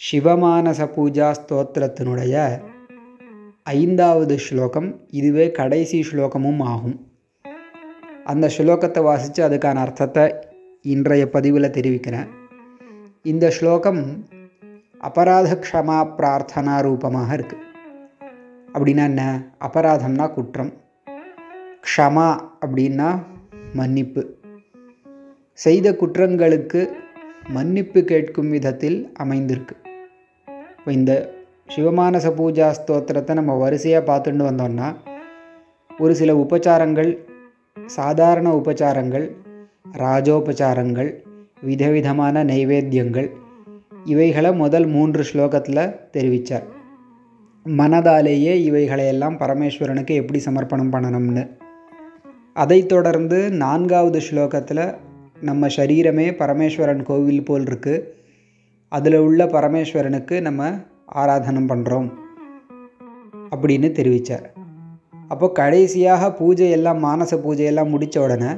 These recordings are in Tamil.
சிவமானச பூஜா ஸ்தோத்திரத்தினுடைய ஐந்தாவது ஸ்லோகம் இதுவே கடைசி ஸ்லோகமும் ஆகும். அந்த ஸ்லோகத்தை வாசித்து அதுக்கான அர்த்தத்தை இன்றைய பதிவில் தெரிவிக்கிறேன். இந்த ஸ்லோகம் அபராத க்ஷமா பிரார்த்தனா ரூபமாக இருக்குது அப்படின்னா என்ன? அபராதம்னா குற்றம். க்ஷமா அப்படின்னா மன்னிப்பு. செய்த குற்றங்களுக்கு மன்னிப்பு கேட்கும் விதத்தில் அமைந்திருக்கு. இப்போ இந்த சிவமானச பூஜா ஸ்தோத்திரத்தை நம்ம வரிசையாக பார்த்துட்டு வந்தோம்னா ஒரு சில உபச்சாரங்கள் சாதாரண உபச்சாரங்கள் ராஜோபச்சாரங்கள் விதவிதமான நைவேத்தியங்கள் இவைகளை முதல் மூன்று ஸ்லோகத்தில் தெரிவித்தார் மனதாலேயே இவைகளையெல்லாம் பரமேஸ்வரனுக்கு எப்படி சமர்ப்பணம் பண்ணணும்னு. அதைத் தொடர்ந்து நான்காவது ஸ்லோகத்தில் நம்ம சரீரமே பரமேஸ்வரன் கோவில் போல் இருக்குது அதில் உள்ள பரமேஸ்வரனுக்கு நம்ம ஆராதனம் பண்ணுறோம் அப்படின்னு தெரிவித்தார் அப்போ கடைசியாக பூஜையெல்லாம் மானச பூஜையெல்லாம் முடித்த உடனே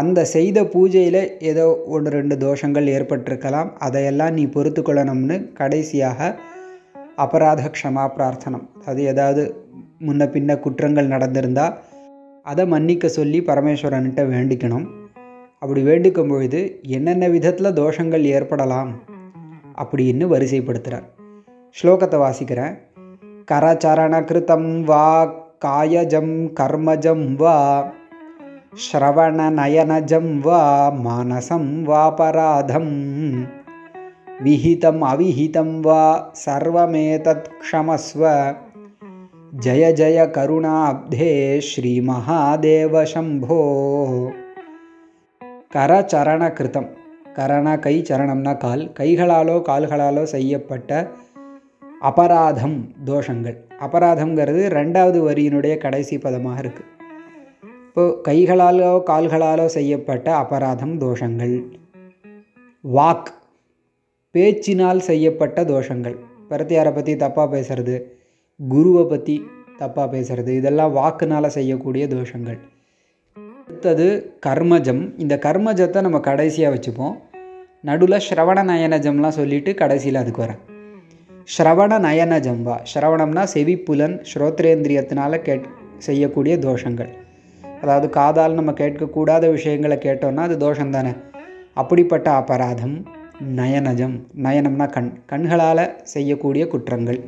அந்த செய்த பூஜையில் ஏதோ ஒன்று ரெண்டு தோஷங்கள் ஏற்பட்டிருக்கலாம். அதையெல்லாம் நீ பொறுத்து கொள்ளணும்னு கடைசியாக அபராத க்ஷமா பிரார்த்தனம். அது ஏதாவது முன்ன பின்ன குற்றங்கள் நடந்திருந்தால் அதை மன்னிக்க சொல்லி பரமேஸ்வரன்கிட்ட வேண்டிக்கணும். அப்படி வேண்டிக்கும் பொழுது என்னென்ன விதத்தில் தோஷங்கள் ஏற்படலாம்? அப்படின்னு வரிசைப்படுத்துகிறார் ஸ்லோகத்தை வாசிக்கிறேன் கரச்சரண கிருத்தம் வா காயஜம் கர்மஜம் வா ஸ்ரவண நயனஜம் வா மானசம் வாபராதம் விஹிதம் அவிஹிதம் வா சர்வமேதத் க்ஷமஸ்வ ஜய ஜய கருணாப்தே ஸ்ரீ கரணா கை சரணம்னா கால். கைகளாலோ கால்களாலோ செய்யப்பட்ட அபராதம் தோஷங்கள். அபராதம்ங்கிறது ரெண்டாவது வரியினுடைய கடைசி பதமாக இருக்குது இப்போது கைகளாலோ கால்களாலோ செய்யப்பட்ட அபராதம் தோஷங்கள். வாக். பேச்சினால் செய்யப்பட்ட தோஷங்கள். பிரத்தியாரை பற்றி தப்பாக பேசுறது குருவை பற்றி தப்பாக பேசுறது இதெல்லாம் வாக்குனால் செய்யக்கூடிய தோஷங்கள். அடுத்தது கர்மஜம். இந்த கர்மஜத்தை நம்ம கடைசியாக வச்சுப்போம். நடுவில் ஸ்ரவண நயனஜம்லாம் சொல்லிட்டு கடைசியில் அதுக்கு வரேன். ஸ்ரவண நயனஜம்பா ஸ்ரவணம்னா செவிப்புலன் ஸ்ரோத்ரேந்திரியத்தினால கேட் செய்யக்கூடிய தோஷங்கள். அதாவது காதால் நம்ம கேட்கக்கூடாத விஷயங்களை கேட்டோம்னா அது தோஷம் தானே அப்படிப்பட்ட அபராதம் நயனஜம். நயனம்னா கண் கண்களால் செய்யக்கூடிய குற்றங்கள்.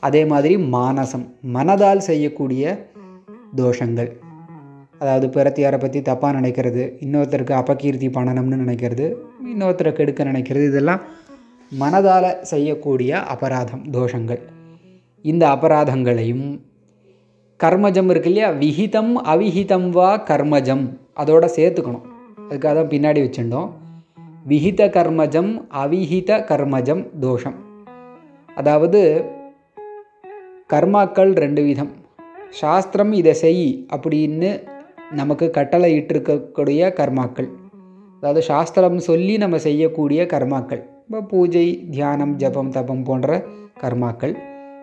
அதே மாதிரி மானசம். மனதால் செய்யக்கூடிய தோஷங்கள். அதாவது பிறத்தியாரை பற்றி தப்பாக நினைக்கிறது இன்னொருத்தருக்கு அபகீர்த்தி பண்ணணும்னு நினைக்கிறது இன்னொருத்தரை கெடுக்க நினைக்கிறது இதெல்லாம் மனதால் செய்யக்கூடிய அபராதம் தோஷங்கள். இந்த அபராதங்களையும் கர்மஜம் இருக்கு இல்லையா? விஹிதம் அவிஹிதம் வா கர்மஜம். அதோட சேர்த்துக்கணும். அதுக்காக தான் பின்னாடி வச்சுட்டோம் விஹித கர்மஜம் அவிஹித கர்மஜம் தோஷம். அதாவது கர்மாக்கள் ரெண்டு விதம். சாஸ்திரம் இதை செய் அப்படின்னு நமக்கு கட்டளை இட்டிருக்கக்கூடிய கர்மாக்கள். அதாவது சாஸ்திரம் சொல்லி நம்ம செய்யக்கூடிய கர்மாக்கள். இப்போ பூஜை தியானம் ஜபம் தபம் போன்ற கர்மாக்கள்.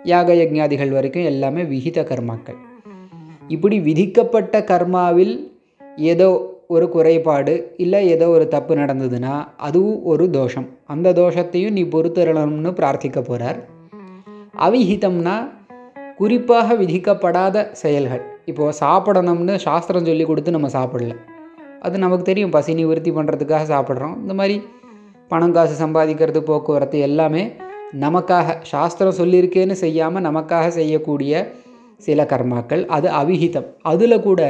யாக யஜ்ஞாதிகள் வரைக்கும் எல்லாமே விகித கர்மாக்கள். இப்படி விதிக்கப்பட்ட கர்மாவில் ஏதோ ஒரு குறைபாடு இல்லை ஏதோ ஒரு தப்பு நடந்ததுன்னா அதுவும் ஒரு தோஷம். அந்த தோஷத்தையும் நீ பொறுத்தரணும்னு பிரார்த்திக்க போகிறார் அவிஹிதம்னா குறிப்பாக விதிக்கப்படாத செயல்கள். இப்போது சாப்பிடணும்னு சாஸ்திரம் சொல்லி கொடுத்து நம்ம சாப்பிடல. அது நமக்கு தெரியும் பசி நிவர்த்தி பண்ணுறதுக்காக சாப்பிட்றோம். இந்த மாதிரி பணம் காசு சம்பாதிக்கிறது போக்குவரத்து எல்லாமே நமக்காக சாஸ்திரம் சொல்லியிருக்கேன்னு செய்யாமல் நமக்காக செய்யக்கூடிய சில கர்மாக்கள் அது அவிஹிதம் அதில் கூட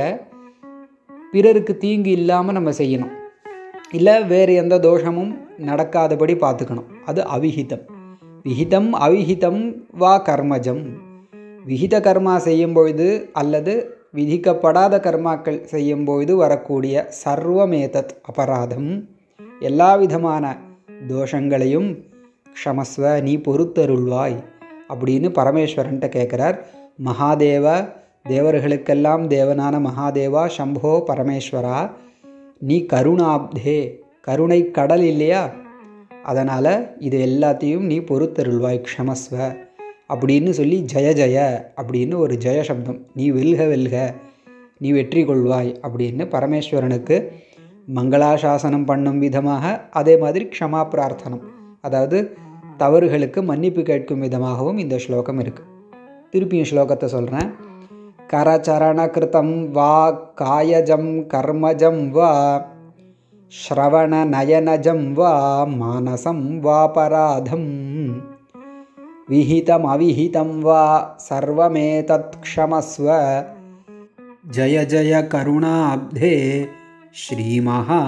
பிறருக்கு தீங்கு இல்லாமல் நம்ம செய்யணும். இல்லை வேறு எந்த தோஷமும் நடக்காதபடி பார்த்துக்கணும். அது அவிஹிதம் விஹிதம் அவிஹிதம் வா கர்மஜம். விகித கர்மா செய்யும் பொழுது அல்லது விதிக்கப்படாத கர்மாக்கள் செய்யும் பொழுது வரக்கூடிய சர்வமேதத் அபராதம். எல்லா விதமான தோஷங்களையும் க்ஷமஸ்வ நீ பொறுத்தருள்வாய் அப்படின்னு பரமேஸ்வரன்ட்ட கேட்குறார் மகாதேவ தேவர்களுக்கெல்லாம் தேவனான மகாதேவா சம்போ பரமேஸ்வரா நீ கருணாப்தே கருணை கடல் இல்லையா அதனால் இது எல்லாத்தையும் நீ பொறுத்தருள்வாய் க்ஷமஸ்வ. அப்படின்னு சொல்லி ஜெய ஜெய அப்படின்னு ஒரு ஜெய சப்தம். நீ வெல்க வெல்க நீ வெற்றி கொள்வாய் அப்படின்னு பரமேஸ்வரனுக்கு மங்களாசாசனம் பண்ணும் விதமாக அதே மாதிரி க்ஷமா பிரார்த்தனம். அதாவது தவறுகளுக்கு மன்னிப்பு கேட்கும் விதமாகவும் இந்த ஸ்லோகம் இருக்குது திருப்பியும் ஸ்லோகத்தை சொல்கிறேன் கரச்சரண கரச்சரணகிருத்தம் வா காயஜம் கர்மஜம் வா ஸ்ரவண நயனஜம் வா மானசம் வா பராதம் विहितमविहितं वा सर्वमेतत्क्षमस्व। जय जय करुणाब्धे श्रीमहादेवशम्भो।